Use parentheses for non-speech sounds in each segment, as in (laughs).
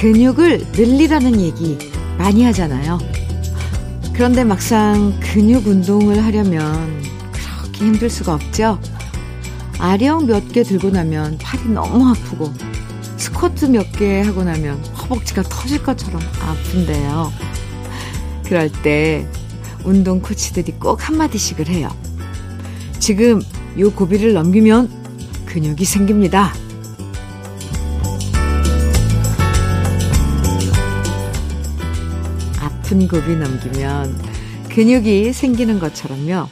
근육을 늘리라는 얘기 많이 하잖아요. 그런데 막상 근육 운동을 하려면 그렇게 힘들 수가 없죠. 아령 몇 개 들고 나면 팔이 너무 아프고 스쿼트 몇 개 하고 나면 허벅지가 터질 것처럼 아픈데요. 그럴 때 운동 코치들이 꼭 한마디씩을 해요. 지금 요 고비를 넘기면 근육이 생깁니다. 아픈 고비 넘기면 근육이 생기는 것처럼요.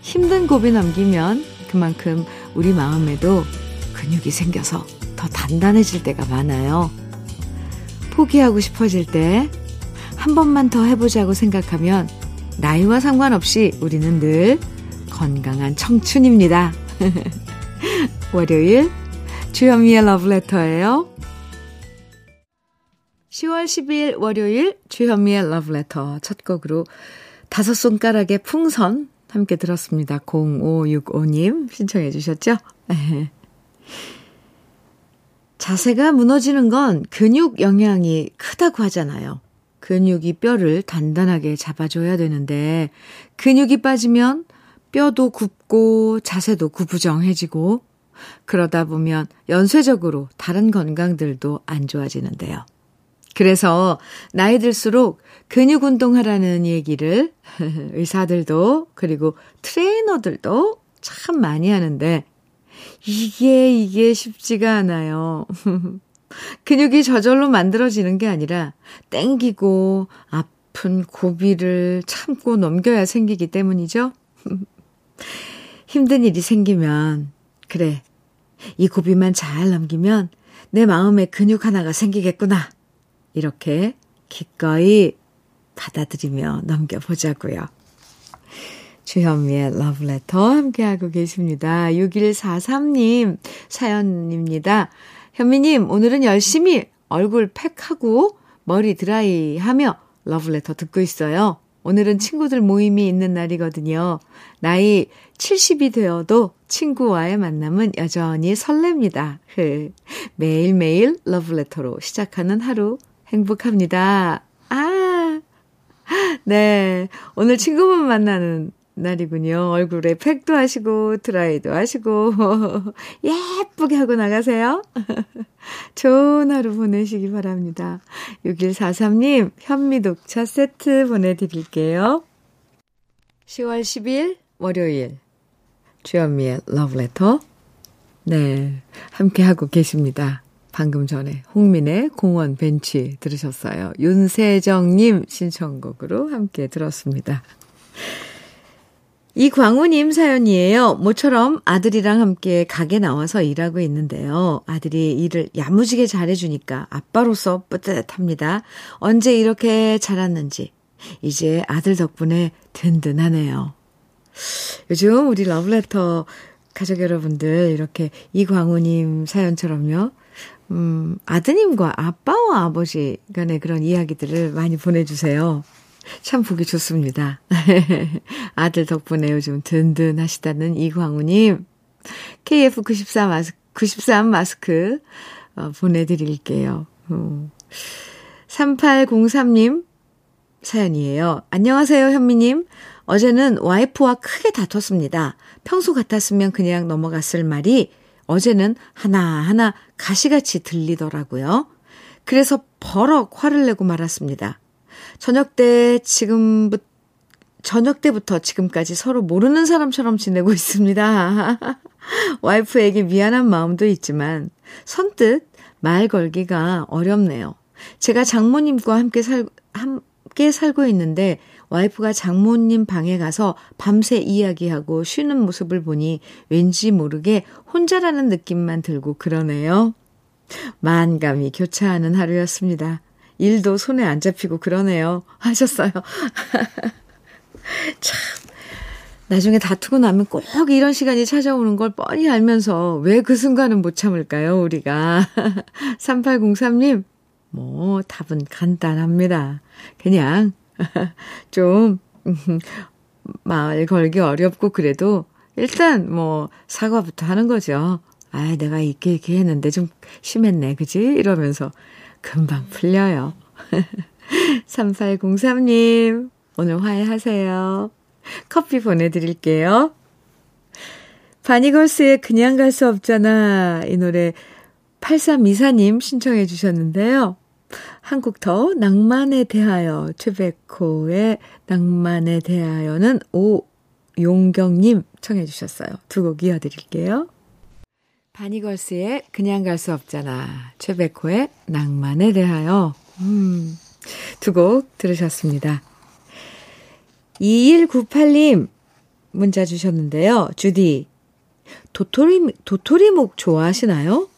힘든 고비 넘기면 그만큼 우리 마음에도 근육이 생겨서 더 단단해질 때가 많아요. 포기하고 싶어질 때 한 번만 더 해보자고 생각하면 나이와 상관없이 우리는 늘 건강한 청춘입니다. (laughs) 월요일 주현미의 러브레터예요. 10월 10일 월요일 주현미의 러브레터 첫 곡으로 다섯 손가락의 풍선 함께 들었습니다. 0565님 신청해 주셨죠? (laughs) 자세가 무너지는 건 근육 영향이 크다고 하잖아요. 근육이 뼈를 단단하게 잡아줘야 되는데 근육이 빠지면 뼈도 굽고 자세도 구부정해지고 그러다 보면 연쇄적으로 다른 건강들도 안 좋아지는데요. 그래서 나이 들수록 근육 운동하라는 얘기를 (laughs) 의사들도 그리고 트레이너들도 참 많이 하는데 이게 이게 쉽지가 않아요. (laughs) 근육이 저절로 만들어지는 게 아니라 땡기고 아픈 고비를 참고 넘겨야 생기기 때문이죠. (laughs) 힘든 일이 생기면 그래 이 고비만 잘 넘기면 내 마음에 근육 하나가 생기겠구나. 이렇게 기꺼이 받아들이며 넘겨보자고요. 주현미의 러브레터 함께하고 계십니다. 6143님 사연입니다. 현미님, 오늘은 열심히 얼굴 팩하고 머리 드라이 하며 러브레터 듣고 있어요. 오늘은 친구들 모임이 있는 날이거든요. 나이 70이 되어도 친구와의 만남은 여전히 설렙니다. 매일매일 러브레터로 시작하는 하루 행복합니다. 아, 네. 오늘 친구분 만나는 날이군요. 얼굴에 팩도 하시고, 드라이도 하시고, (laughs) 예쁘게 하고 나가세요. (laughs) 좋은 하루 보내시기 바랍니다. 6143님, 현미 녹차 세트 보내드릴게요. 10월 10일, 월요일. 주현미의 러브레터. 네. 함께하고 계십니다. 방금 전에 홍민의 공원 벤치 들으셨어요. 윤세정님 신청곡으로 함께 들었습니다. 이광우님 사연이에요. 모처럼 아들이랑 함께 가게 나와서 일하고 있는데요. 아들이 일을 야무지게 잘해주니까 아빠로서 뿌듯합니다. 언제 이렇게 자랐는지 이제 아들 덕분에 든든하네요. 요즘 우리 러브레터 가족 여러분들 이렇게 이광우님 사연처럼요. 음, 아드님과 아빠와 아버지 간의 그런 이야기들을 많이 보내주세요. 참 보기 좋습니다. (laughs) 아들 덕분에 요즘 든든하시다는 이광우님, KF94 마스크, 93 마스크, 어, 보내드릴게요. 음. 3803님 사연이에요. 안녕하세요, 현미님. 어제는 와이프와 크게 다퉜습니다. 평소 같았으면 그냥 넘어갔을 말이 어제는 하나하나 가시같이 들리더라고요. 그래서 버럭 화를 내고 말았습니다. 저녁 때 지금부터 저녁 때부터 지금까지 서로 모르는 사람처럼 지내고 있습니다. (laughs) 와이프에게 미안한 마음도 있지만 선뜻 말 걸기가 어렵네요. 제가 장모님과 함께 살 함께 살고 있는데 와이프가 장모님 방에 가서 밤새 이야기하고 쉬는 모습을 보니 왠지 모르게 혼자라는 느낌만 들고 그러네요. 만감이 교차하는 하루였습니다. 일도 손에 안 잡히고 그러네요. 하셨어요. (laughs) 참. 나중에 다투고 나면 꼭 이런 시간이 찾아오는 걸 뻔히 알면서 왜 그 순간은 못 참을까요, 우리가. (laughs) 3803님, 뭐, 답은 간단합니다. 그냥, (laughs) 좀, (laughs) 말 걸기 어렵고 그래도 일단 뭐, 사과부터 하는 거죠. 아, 내가 이렇게 이렇게 했는데 좀 심했네. 그지? 이러면서 금방 풀려요. (laughs) 3803님, 오늘 화해하세요. 커피 보내드릴게요. 바니걸스의 그냥 갈 수 없잖아. 이 노래 8324님 신청해 주셨는데요. 한곡 더, 낭만에 대하여. 최백호의 낭만에 대하여는 오용경님 청해 주셨어요. 두 곡 이어드릴게요. 바니걸스의 그냥 갈 수 없잖아. 최백호의 낭만에 대하여. 음, 두 곡 들으셨습니다. 2198님 문자 주셨는데요. 주디, 도토리, 도토리묵 좋아하시나요?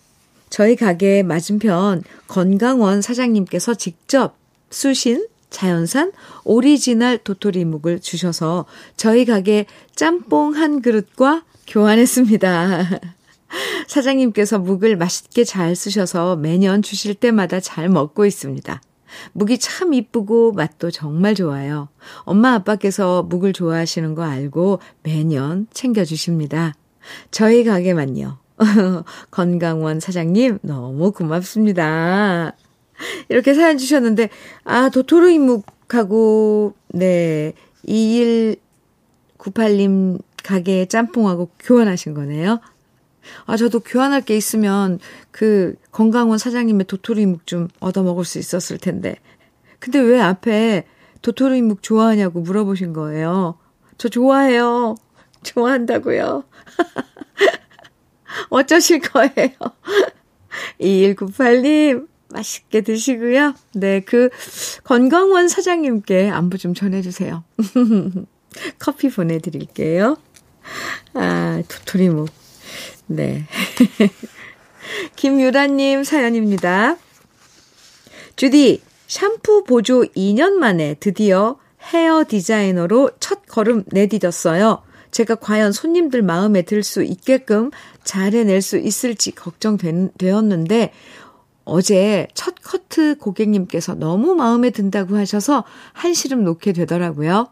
저희 가게 맞은편 건강원 사장님께서 직접 쑤신 자연산 오리지널 도토리묵을 주셔서 저희 가게 짬뽕 한 그릇과 교환했습니다. (laughs) 사장님께서 묵을 맛있게 잘 쑤셔서 매년 주실 때마다 잘 먹고 있습니다. 묵이 참 이쁘고 맛도 정말 좋아요. 엄마 아빠께서 묵을 좋아하시는 거 알고 매년 챙겨주십니다. 저희 가게만요. (laughs) 건강원 사장님, 너무 고맙습니다. 이렇게 사연 주셨는데, 아, 도토로 이묵하고, 네, 2198님 가게 짬뽕하고 교환하신 거네요. 아, 저도 교환할 게 있으면 그 건강원 사장님의 도토리 묵 좀 얻어 먹을 수 있었을 텐데. 근데 왜 앞에 도토리 묵 좋아하냐고 물어보신 거예요. 저 좋아해요. 좋아한다고요. (laughs) (laughs) 어쩌실 거예요? (laughs) 2198님, 맛있게 드시고요. 네, 그, 건강원 사장님께 안부 좀 전해주세요. (laughs) 커피 보내드릴게요. 아, 도토리묵. 네. 김유라님 사연입니다. 주디, 샴푸 보조 2년 만에 드디어 헤어 디자이너로 첫 걸음 내디뎠어요. 제가 과연 손님들 마음에 들 수 있게끔 잘 해낼 수 있을지 걱정되었는데, 어제 첫 커트 고객님께서 너무 마음에 든다고 하셔서 한시름 놓게 되더라고요.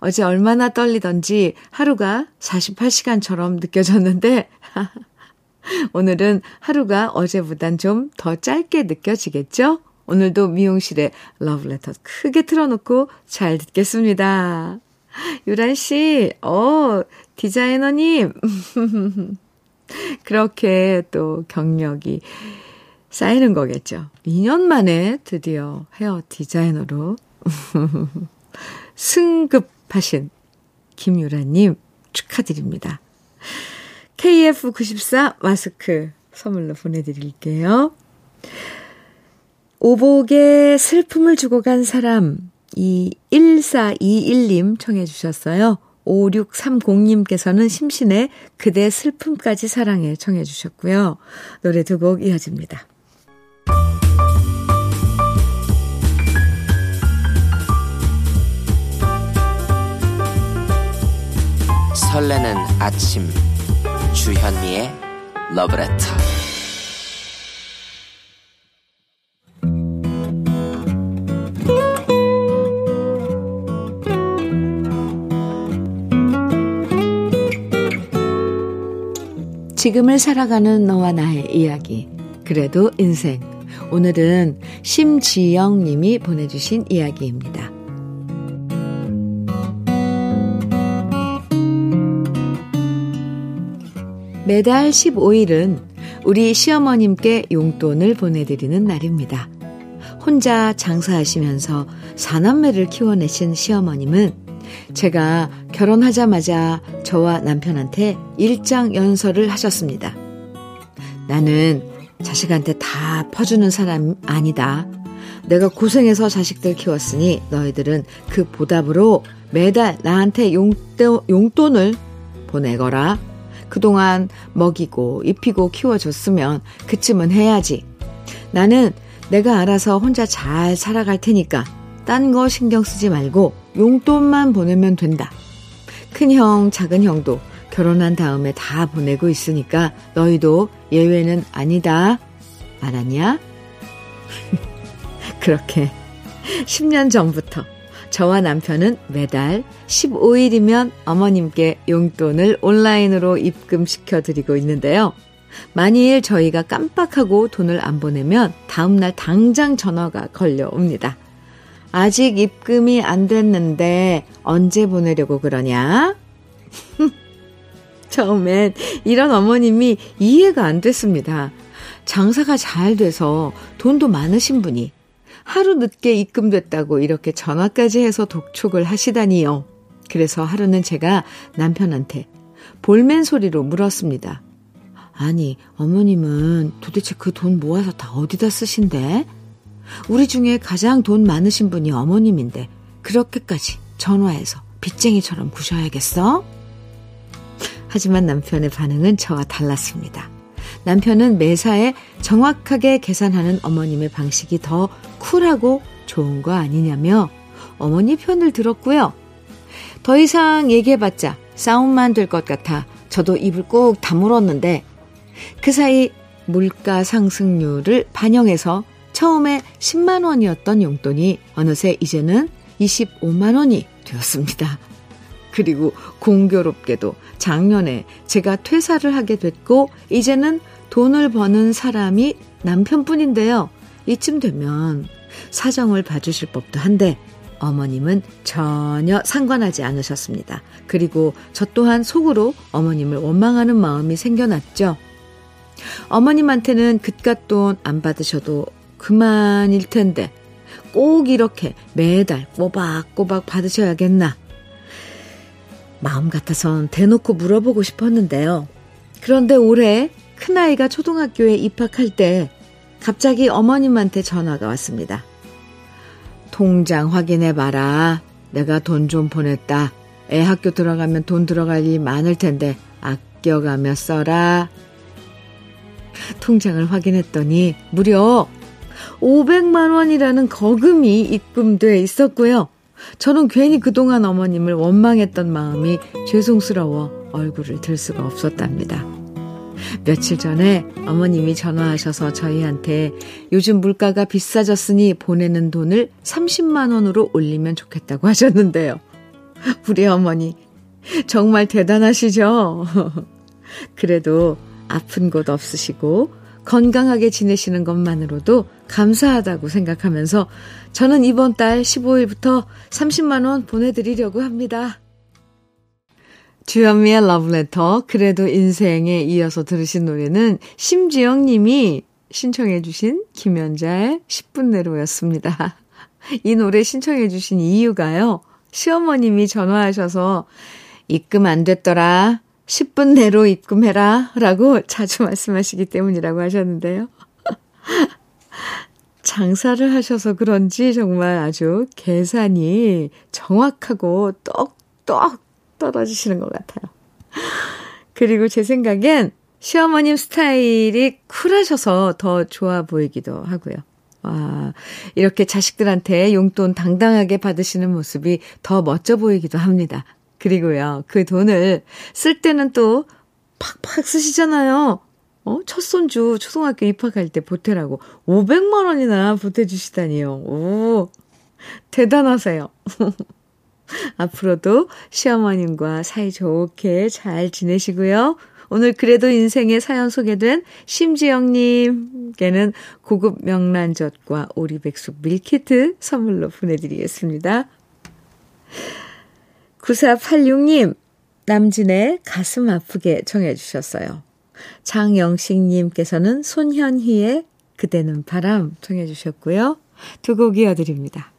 어제 얼마나 떨리던지 하루가 48시간처럼 느껴졌는데, (laughs) 오늘은 하루가 어제보단 좀 더 짧게 느껴지겠죠? 오늘도 미용실에 러브레터 크게 틀어놓고 잘 듣겠습니다. 유란 씨, 어, 디자이너님. (laughs) 그렇게 또 경력이 쌓이는 거겠죠. 2년 만에 드디어 헤어 디자이너로 (laughs) 승급하신 김유라님 축하드립니다. KF94 마스크 선물로 보내드릴게요. 오복에 슬픔을 주고 간 사람, 이 1421님 청해 주셨어요. 5630님께서는 심신의 그대 슬픔까지 사랑해 청해 주셨고요. 노래 두 곡 이어집니다. 설레는 아침 주현미의 러브레터 지금을 살아가는 너와 나의 이야기 그래도 인생 오늘은 심지영 님이 보내주신 이야기입니다. 매달 15일은 우리 시어머님께 용돈을 보내드리는 날입니다. 혼자 장사하시면서 사남매를 키워내신 시어머님은 제가 결혼하자마자 저와 남편한테 일장 연설을 하셨습니다. 나는 자식한테 다 퍼주는 사람 아니다. 내가 고생해서 자식들 키웠으니 너희들은 그 보답으로 매달 나한테 용돈, 용돈을 보내거라. 그동안 먹이고 입히고 키워줬으면 그쯤은 해야지. 나는 내가 알아서 혼자 잘 살아갈 테니까 딴 거 신경 쓰지 말고 용돈만 보내면 된다. 큰형, 작은형도 결혼한 다음에 다 보내고 있으니까 너희도 예외는 아니다. 알았냐? (laughs) 그렇게 10년 전부터 저와 남편은 매달 15일이면 어머님께 용돈을 온라인으로 입금시켜 드리고 있는데요. 만일 저희가 깜빡하고 돈을 안 보내면 다음날 당장 전화가 걸려옵니다. 아직 입금이 안 됐는데 언제 보내려고 그러냐? (laughs) 처음엔 이런 어머님이 이해가 안 됐습니다. 장사가 잘 돼서 돈도 많으신 분이 하루 늦게 입금됐다고 이렇게 전화까지 해서 독촉을 하시다니요. 그래서 하루는 제가 남편한테 볼멘 소리로 물었습니다. 아니, 어머님은 도대체 그 돈 모아서 다 어디다 쓰신대? 우리 중에 가장 돈 많으신 분이 어머님인데, 그렇게까지 전화해서 빚쟁이처럼 구셔야겠어? 하지만 남편의 반응은 저와 달랐습니다. 남편은 매사에 정확하게 계산하는 어머님의 방식이 더 쿨하고 좋은 거 아니냐며 어머니 편을 들었고요. 더 이상 얘기해봤자 싸움만 될 것 같아 저도 입을 꾹 다물었는데 그 사이 물가 상승률을 반영해서 처음에 10만 원이었던 용돈이 어느새 이제는 25만 원이 되었습니다. 그리고 공교롭게도 작년에 제가 퇴사를 하게 됐고 이제는 돈을 버는 사람이 남편뿐인데요. 이쯤 되면 사정을 봐주실 법도 한데 어머님은 전혀 상관하지 않으셨습니다. 그리고 저 또한 속으로 어머님을 원망하는 마음이 생겨났죠. 어머님한테는 그깟 돈 안 받으셔도 그만일 텐데 꼭 이렇게 매달 꼬박꼬박 받으셔야겠나. 마음 같아선 대놓고 물어보고 싶었는데요. 그런데 올해 큰아이가 초등학교에 입학할 때 갑자기 어머님한테 전화가 왔습니다. 통장 확인해봐라. 내가 돈 좀 보냈다. 애 학교 들어가면 돈 들어갈 일 많을 텐데 아껴가며 써라. 통장을 확인했더니 무려 500만 원이라는 거금이 입금돼 있었고요. 저는 괜히 그동안 어머님을 원망했던 마음이 죄송스러워 얼굴을 들 수가 없었답니다. 며칠 전에 어머님이 전화하셔서 저희한테 요즘 물가가 비싸졌으니 보내는 돈을 30만 원으로 올리면 좋겠다고 하셨는데요. 우리 어머니 정말 대단하시죠? (laughs) 그래도 아픈 곳 없으시고 건강하게 지내시는 것만으로도 감사하다고 생각하면서 저는 이번 달 15일부터 30만원 보내드리려고 합니다. 주현미의 러브레터, 그래도 인생에 이어서 들으신 노래는 심지영 님이 신청해 주신 김연자의 10분 내로였습니다. (laughs) 이 노래 신청해 주신 이유가요. 시어머님이 전화하셔서 입금 안 됐더라. 10분 내로 입금해라. 라고 자주 말씀하시기 때문이라고 하셨는데요. (laughs) 장사를 하셔서 그런지 정말 아주 계산이 정확하고 똑똑 떨어지시는 것 같아요. 그리고 제 생각엔 시어머님 스타일이 쿨하셔서 더 좋아 보이기도 하고요. 와, 이렇게 자식들한테 용돈 당당하게 받으시는 모습이 더 멋져 보이기도 합니다. 그리고요, 그 돈을 쓸 때는 또 팍팍 쓰시잖아요. 어? 첫 손주 초등학교 입학할 때 보태라고 500만 원이나 보태주시다니요. 오, 대단하세요. (laughs) 앞으로도 시어머님과 사이좋게 잘 지내시고요. 오늘 그래도 인생의 사연 소개된 심지영님께는 고급 명란젓과 오리백숙 밀키트 선물로 보내드리겠습니다. 9486님, 남진의 가슴 아프게 정해주셨어요. 장영식님께서는 손현희의 그대는 바람 청해 주셨고요. 두 곡 이어드립니다.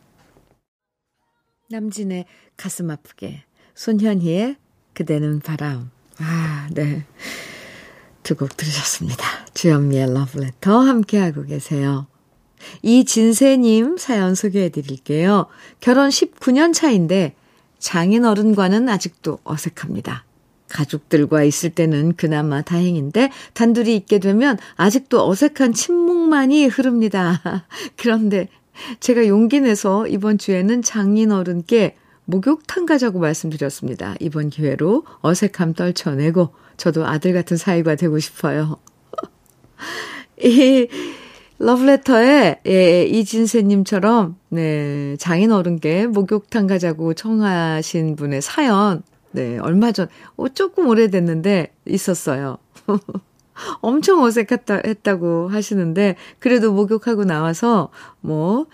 남진의 가슴 아프게, 손현희의 그대는 바람. 아, 네. 두 곡 들으셨습니다. 주현미의 러브레터 함께하고 계세요. 이진세님 사연 소개해 드릴게요. 결혼 19년 차인데 장인 어른과는 아직도 어색합니다. 가족들과 있을 때는 그나마 다행인데 단둘이 있게 되면 아직도 어색한 침묵만이 흐릅니다. (laughs) 그런데 제가 용기 내서 이번 주에는 장인 어른께 목욕탕 가자고 말씀드렸습니다. 이번 기회로 어색함 떨쳐내고 저도 아들 같은 사이가 되고 싶어요. (laughs) 이 러브레터에 예, 이진세님처럼 네 장인 어른께 목욕탕 가자고 청하신 분의 사연 네 얼마 전 어, 조금 오래됐는데 있었어요. (laughs) 엄청 어색했다, 했다고 하시는데, 그래도 목욕하고 나와서, 뭐,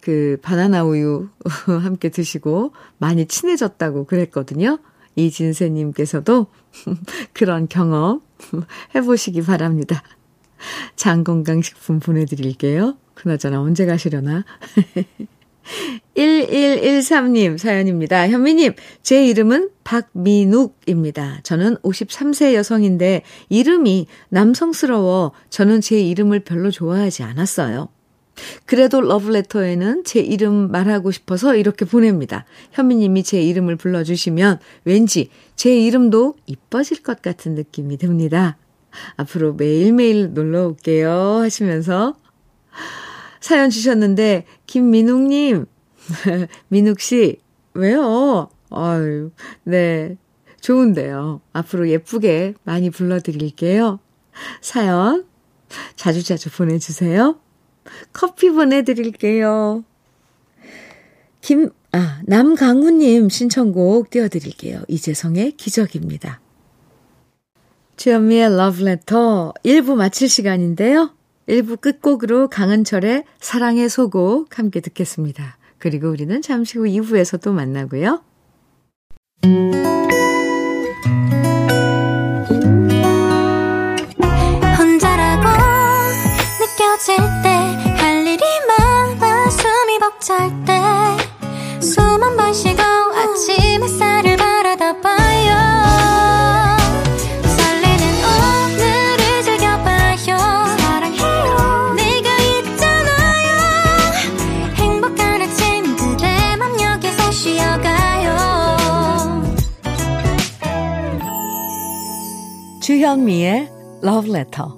그, 바나나 우유 (laughs) 함께 드시고, 많이 친해졌다고 그랬거든요. 이진세님께서도 (laughs) 그런 경험 해보시기 바랍니다. 장건강식품 보내드릴게요. 그나저나 언제 가시려나? 1113님 사연입니다. 현미님, 제 이름은 박민욱입니다. 저는 53세 여성인데 이름이 남성스러워 저는 제 이름을 별로 좋아하지 않았어요. 그래도 러브레터에는 제 이름 말하고 싶어서 이렇게 보냅니다. 현미님이 제 이름을 불러주시면 왠지 제 이름도 이뻐질 것 같은 느낌이 듭니다. 앞으로 매일매일 놀러 올게요 하시면서 사연 주셨는데, 김민욱님, (laughs) 민욱 씨, 왜요? 아유, 네. 좋은데요. 앞으로 예쁘게 많이 불러드릴게요. 사연 자주자주 보내주세요. 커피 보내드릴게요. 김, 아, 남강훈님 신청곡 띄워드릴게요. 이재성의 기적입니다. 주현미의 러브레터 1부 마칠 시간인데요. 1부 끝곡으로 강은철의 사랑의 소곡 함께 듣겠습니다. 그리고 우리는 잠시 후 2부에서 또 만나고요. 주현미의 Love Letter.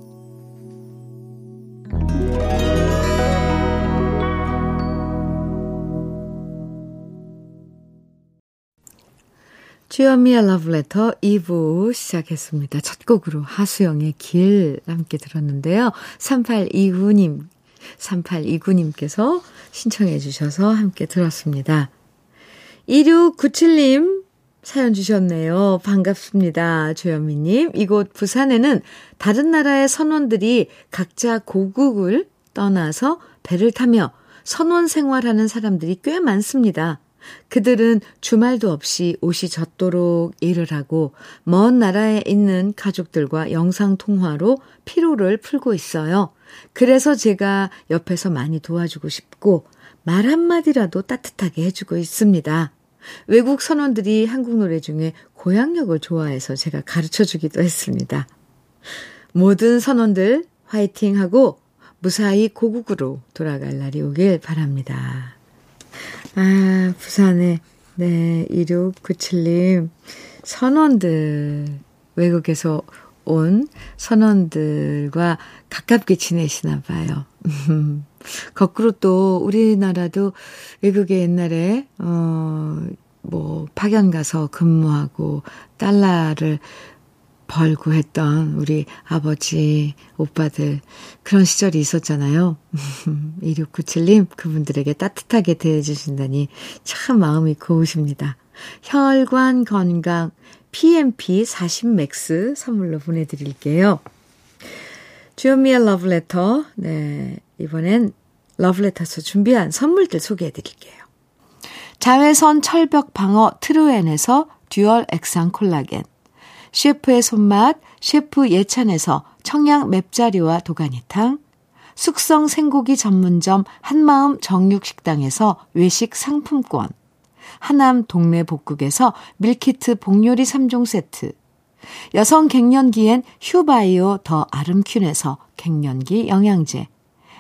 주현미의 Love Letter 2부 시작했습니다. 첫 곡으로 하수영의 길 함께 들었는데요. 3829님, 3829님께서 신청해 주셔서 함께 들었습니다. 2697님 사연 주셨네요. 반갑습니다. 조현미님. 이곳 부산에는 다른 나라의 선원들이 각자 고국을 떠나서 배를 타며 선원 생활하는 사람들이 꽤 많습니다. 그들은 주말도 없이 옷이 젖도록 일을 하고 먼 나라에 있는 가족들과 영상통화로 피로를 풀고 있어요. 그래서 제가 옆에서 많이 도와주고 싶고 말 한마디라도 따뜻하게 해주고 있습니다. 외국 선원들이 한국 노래 중에 고향역을 좋아해서 제가 가르쳐 주기도 했습니다. 모든 선원들 화이팅 하고 무사히 고국으로 돌아갈 날이 오길 바랍니다. 아, 부산에, 네, 2697님, 선원들, 외국에서 온 선원들과 가깝게 지내시나 봐요. (laughs) 거꾸로 또 우리나라도 외국에 옛날에 어 뭐 파견 가서 근무하고 달러를 벌고 했던 우리 아버지, 오빠들 그런 시절이 있었잖아요. (laughs) 2697님 그분들에게 따뜻하게 대해주신다니 참 마음이 고우십니다. 혈관 건강 PMP 40 맥스 선물로 보내드릴게요. 주현미의 러브레터. 네. 이번엔 러브레터에서 준비한 선물들 소개해 드릴게요. 자외선 철벽 방어 트루엔에서 듀얼 액상 콜라겐. 셰프의 손맛 셰프 예찬에서 청양 맵자리와 도가니탕. 숙성 생고기 전문점 한마음 정육식당에서 외식 상품권. 하남 동네 복국에서 밀키트 복요리 3종 세트. 여성 갱년기엔 휴바이오 더 아름퀸에서 갱년기 영양제.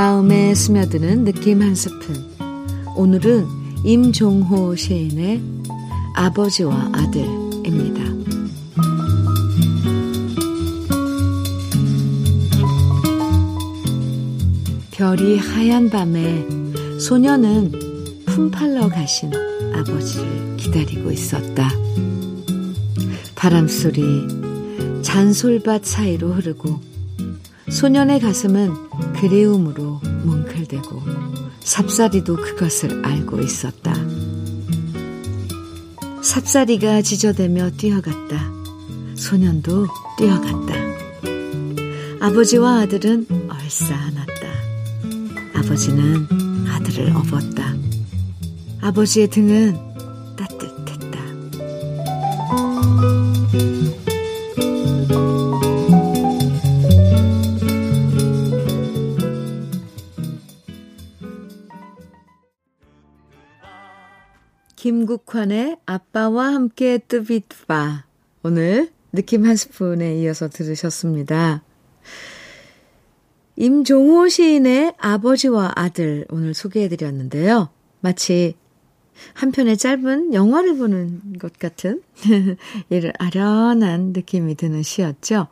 마음에 스며드는 느낌 한 스푼. 오늘은 임종호 시인의 아버지와 아들입니다. 별이 하얀 밤에 소녀는 품팔러 가신 아버지를 기다리고 있었다. 바람소리 잔솔밭 사이로 흐르고 소년의 가슴은 그리움으로 뭉클대고 삽사리도 그것을 알고 있었다. 삽사리가 지저대며 뛰어갔다. 소년도 뛰어갔다. 아버지와 아들은 얼싸 안았다. 아버지는 아들을 업었다. 아버지의 등은 김국환의 아빠와 함께 뜨비뚜바. 오늘 느낌 한 스푼에 이어서 들으셨습니다. 임종호 시인의 아버지와 아들 오늘 소개해드렸는데요. 마치 한 편의 짧은 영화를 보는 것 같은 (laughs) 이를 아련한 느낌이 드는 시였죠.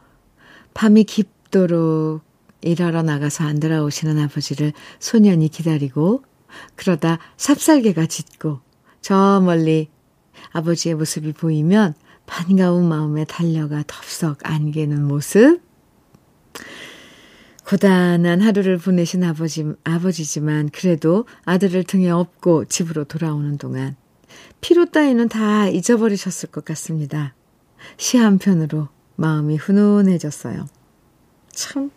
밤이 깊도록 일하러 나가서 안 돌아오시는 아버지를 소년이 기다리고 그러다 삽살개가 짙고 저 멀리 아버지의 모습이 보이면 반가운 마음에 달려가 덥석 안기는 모습. 고단한 하루를 보내신 아버지, 아버지지만 그래도 아들을 등에 업고 집으로 돌아오는 동안 피로 따위는 다 잊어버리셨을 것 같습니다. 시 한 편으로 마음이 훈훈해졌어요. 참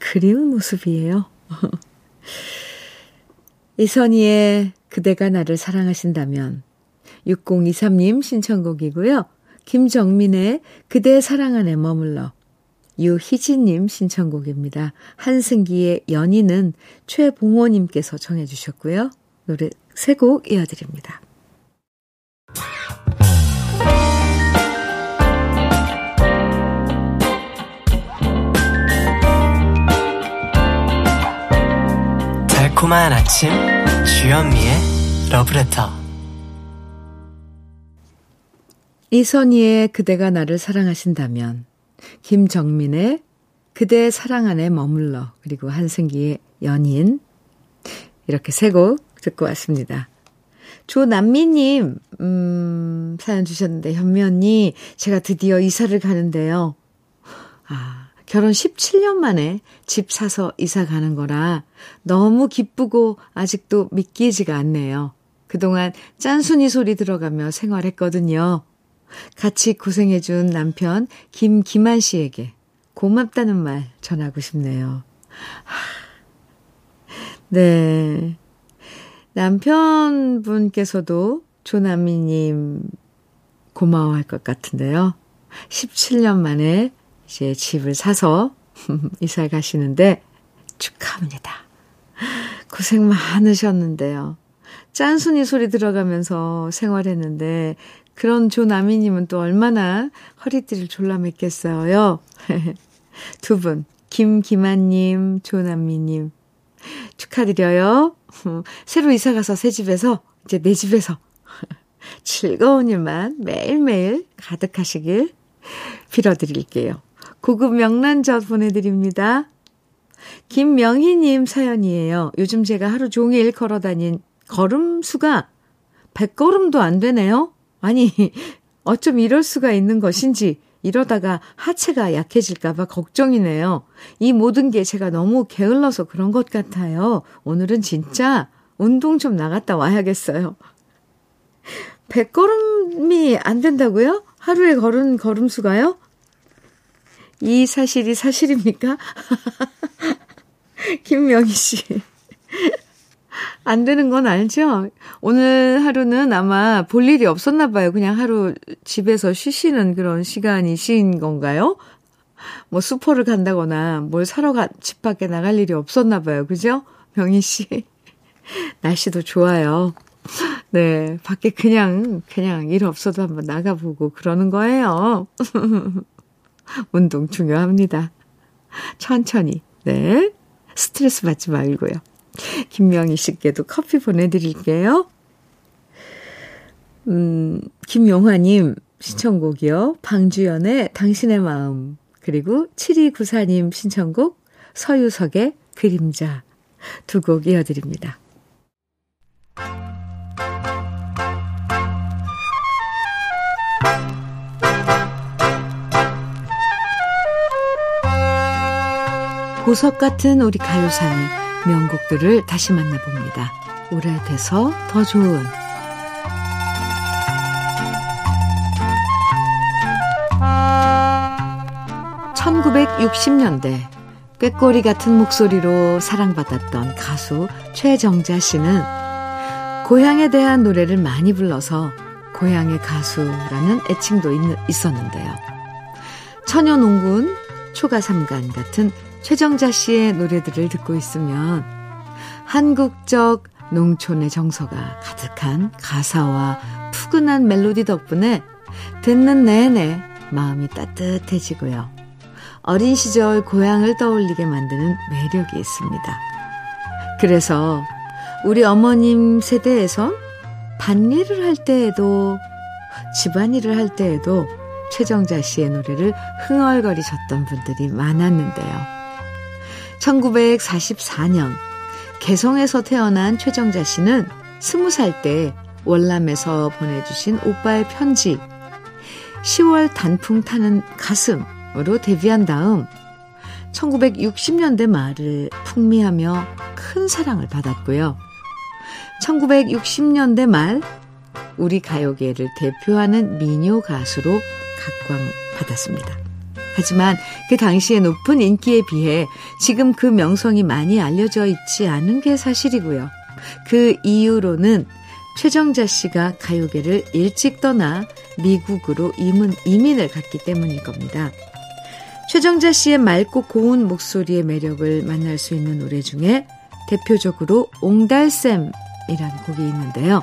그리운 모습이에요. (laughs) 이선희의 그대가 나를 사랑하신다면 6023님 신청곡이고요. 김정민의 그대 사랑 안에 머물러 유희진님 신청곡입니다. 한승기의 연인은 최봉호님께서 정해주셨고요. 노래 세 곡 이어드립니다. 달콤한 아침 주현미의 러브레터 이선희의 그대가 나를 사랑하신다면 김정민의 그대 사랑 안에 머물러 그리고 한승기의 연인 이렇게 세 곡 듣고 왔습니다. 조남미님 음, 사연 주셨는데 현미 언니 제가 드디어 이사를 가는데요. 아 결혼 17년 만에 집 사서 이사 가는 거라 너무 기쁘고 아직도 믿기지가 않네요. 그동안 짠순이 소리 들어가며 생활했거든요. 같이 고생해준 남편 김기만 씨에게 고맙다는 말 전하고 싶네요. 네. 남편분께서도 조남미님 고마워할 것 같은데요. 17년 만에 이제 집을 사서 (laughs) 이사 가시는데 축하합니다. 고생 많으셨는데요. 짠순이 소리 들어가면서 생활했는데 그런 조나미님은 또 얼마나 허리띠를 졸라맸겠어요. (laughs) 두 분, 김기만님, 조남미님 축하드려요. (laughs) 새로 이사 가서 새 집에서 이제 내 집에서 즐거운 일만 매일매일 가득하시길 빌어드릴게요. 고급 명란젓 보내드립니다. 김명희님 사연이에요. 요즘 제가 하루 종일 걸어 다닌 걸음 수가 100걸음도 안 되네요. 아니, (laughs) 어쩜 이럴 수가 있는 것인지 이러다가 하체가 약해질까봐 걱정이네요. 이 모든 게 제가 너무 게을러서 그런 것 같아요. 오늘은 진짜 운동 좀 나갔다 와야겠어요. 100걸음이 안 된다고요? 하루에 걸은 걸음수가요? 이 사실이 사실입니까? (laughs) 김명희 씨. 안 되는 건 알죠? 오늘 하루는 아마 볼 일이 없었나 봐요. 그냥 하루 집에서 쉬시는 그런 시간이신 건가요? 뭐 수포를 간다거나 뭘 사러 가, 집 밖에 나갈 일이 없었나 봐요. 그죠? 명희 씨. (laughs) 날씨도 좋아요. 네. 밖에 그냥, 그냥 일 없어도 한번 나가보고 그러는 거예요. (laughs) 운동 중요합니다. 천천히. 네. 스트레스 받지 말고요. 김명희 씨께도 커피 보내드릴게요. 음, 김용화님 신청곡이요. 방주연의 당신의 마음. 그리고 7294님 신청곡 서유석의 그림자. 두 곡 이어드립니다. 보석 같은 우리 가요사의 명곡들을 다시 만나봅니다. 오래돼서 더 좋은 1960년대 꾀꼬리 같은 목소리로 사랑받았던 가수 최정자 씨는 고향에 대한 노래를 많이 불러서 고향의 가수라는 애칭도 있, 었는데요 천연농군, 초가삼간 같은 최정자 씨의 노래들을 듣고 있으면 한국적 농촌의 정서가 가득한 가사와 푸근한 멜로디 덕분에 듣는 내내 마음이 따뜻해지고요. 어린 시절 고향을 떠올리게 만드는 매력이 있습니다. 그래서 우리 어머님 세대에선 밭일을 할 때에도 집안일을 할 때에도 최정자 씨의 노래를 흥얼거리셨던 분들이 많았는데요. 1944년 개성에서 태어난 최정자 씨는 20살 때 월남에서 보내주신 오빠의 편지 10월 단풍 타는 가슴으로 데뷔한 다음 1960년대 말을 풍미하며 큰 사랑을 받았고요. 1960년대 말 우리 가요계를 대표하는 미녀 가수로 각광받았습니다. 하지만 그 당시의 높은 인기에 비해 지금 그 명성이 많이 알려져 있지 않은 게 사실이고요. 그 이유로는 최정자 씨가 가요계를 일찍 떠나 미국으로 이민, 이민을 갔기 때문일 겁니다. 최정자 씨의 맑고 고운 목소리의 매력을 만날 수 있는 노래 중에 대표적으로 옹달샘이라는 곡이 있는데요.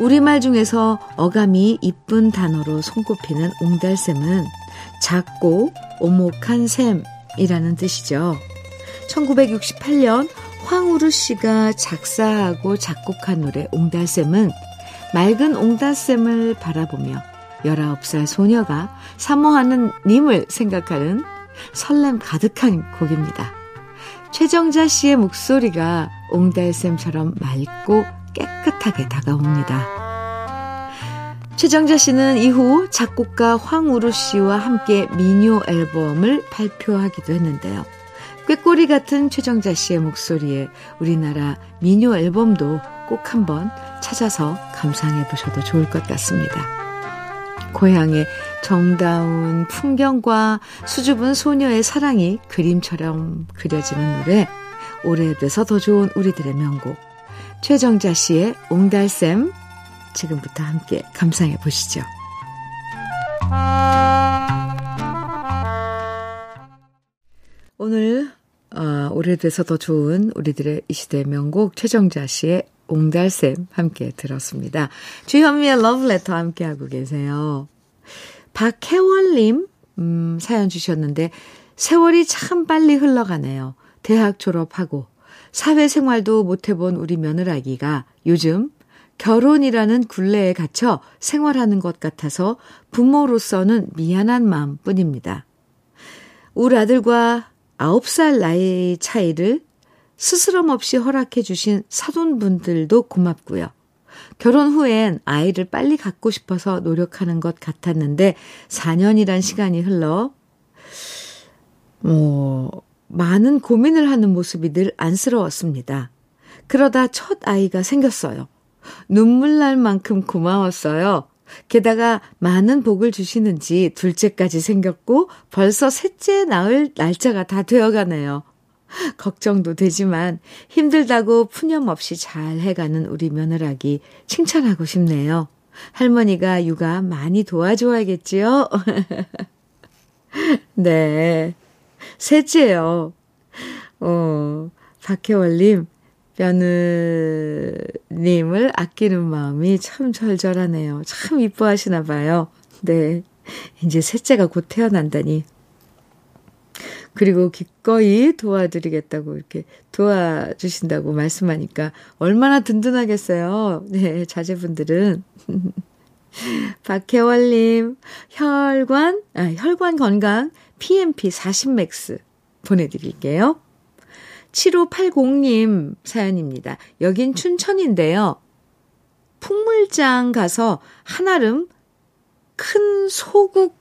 우리말 중에서 어감이 이쁜 단어로 손꼽히는 옹달샘은 작고 오목한 샘이라는 뜻이죠. 1968년 황우루 씨가 작사하고 작곡한 노래 옹달샘은 맑은 옹달샘을 바라보며 19살 소녀가 사모하는 님을 생각하는 설렘 가득한 곡입니다. 최정자 씨의 목소리가 옹달샘처럼 맑고 깨끗하게 다가옵니다. 최정자 씨는 이후 작곡가 황우루 씨와 함께 미녀 앨범을 발표하기도 했는데요. 꾀꼬리 같은 최정자 씨의 목소리에 우리나라 미녀 앨범도 꼭 한번 찾아서 감상해 보셔도 좋을 것 같습니다. 고향의 정다운 풍경과 수줍은 소녀의 사랑이 그림처럼 그려지는 노래, 오래돼서 더 좋은 우리들의 명곡, 최정자 씨의 옹달샘 지금부터 함께 감상해 보시죠. 오늘 어, 오래돼서 더 좋은 우리들의 이 시대 명곡 최정자 씨의 옹달샘 함께 들었습니다. 주현미의 러브레터 함께 하고 계세요. 박혜월님 음, 사연 주셨는데 세월이 참 빨리 흘러가네요. 대학 졸업하고 사회생활도 못해본 우리 며느라기가 요즘 결혼이라는 굴레에 갇혀 생활하는 것 같아서 부모로서는 미안한 마음 뿐입니다. 우리 아들과 9살 나이 차이를 스스럼 없이 허락해 주신 사돈분들도 고맙고요. 결혼 후엔 아이를 빨리 갖고 싶어서 노력하는 것 같았는데 4년이란 시간이 흘러 뭐 많은 고민을 하는 모습이 늘 안쓰러웠습니다. 그러다 첫 아이가 생겼어요. 눈물 날 만큼 고마웠어요. 게다가 많은 복을 주시는지 둘째까지 생겼고 벌써 셋째 낳을 날짜가 다 되어가네요. 걱정도 되지만 힘들다고 푸념 없이 잘 해가는 우리 며느라기 칭찬하고 싶네요. 할머니가 육아 많이 도와줘야겠지요? (laughs) 네. 셋째요. 어, 박혜월님, 며느님을 아끼는 마음이 참 절절하네요. 참 이뻐하시나 봐요. 네. 이제 셋째가 곧 태어난다니. 그리고 기꺼이 도와드리겠다고 이렇게 도와주신다고 말씀하니까 얼마나 든든하겠어요. 네, 자제분들은. (laughs) 박혜월님, 혈관, 아, 혈관 건강 PMP 40맥스 보내드릴게요. 7580님 사연입니다. 여긴 춘천인데요. 풍물장 가서 한아름 큰 소국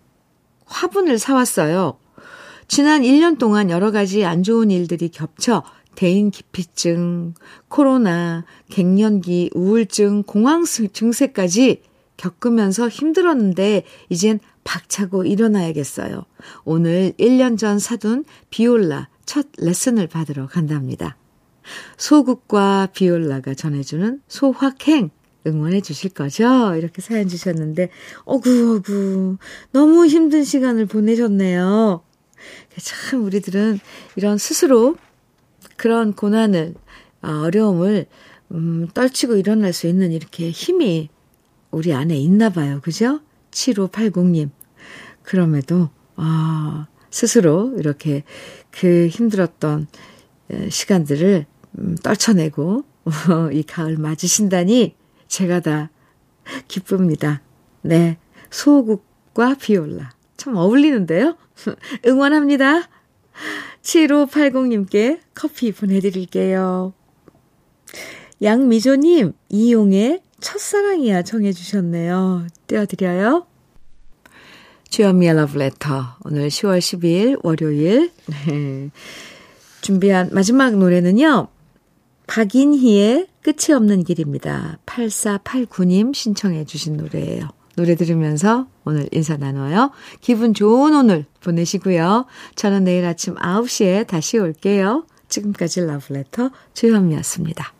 화분을 사왔어요. 지난 1년 동안 여러 가지 안 좋은 일들이 겹쳐 대인 기피증, 코로나, 갱년기, 우울증, 공황 증세까지 겪으면서 힘들었는데 이젠 박차고 일어나야겠어요. 오늘 1년 전 사둔 비올라 첫 레슨을 받으러 간답니다. 소국과 비올라가 전해주는 소확행 응원해 주실 거죠? 이렇게 사연 주셨는데, 어구어구, 너무 힘든 시간을 보내셨네요. 참, 우리들은 이런 스스로 그런 고난을, 아, 어려움을, 음, 떨치고 일어날 수 있는 이렇게 힘이 우리 안에 있나 봐요. 그죠? 7580님. 그럼에도, 아, 스스로 이렇게 그 힘들었던 시간들을 음, 떨쳐내고 (laughs) 이 가을 맞으신다니 제가 다 기쁩니다. 네. 소국과 비올라. 참 어울리는데요? (laughs) 응원합니다. 7580님께 커피 보내드릴게요. 양미조님, 이용의 첫사랑이야 정해주셨네요. 띄워드려요. 주현미의 러브레터. 오늘 10월 12일 월요일. 네. 준비한 마지막 노래는요. 박인희의 끝이 없는 길입니다. 8489님 신청해 주신 노래예요. 노래 들으면서 오늘 인사 나눠요. 기분 좋은 오늘 보내시고요. 저는 내일 아침 9시에 다시 올게요. 지금까지 러브레터 주현미였습니다.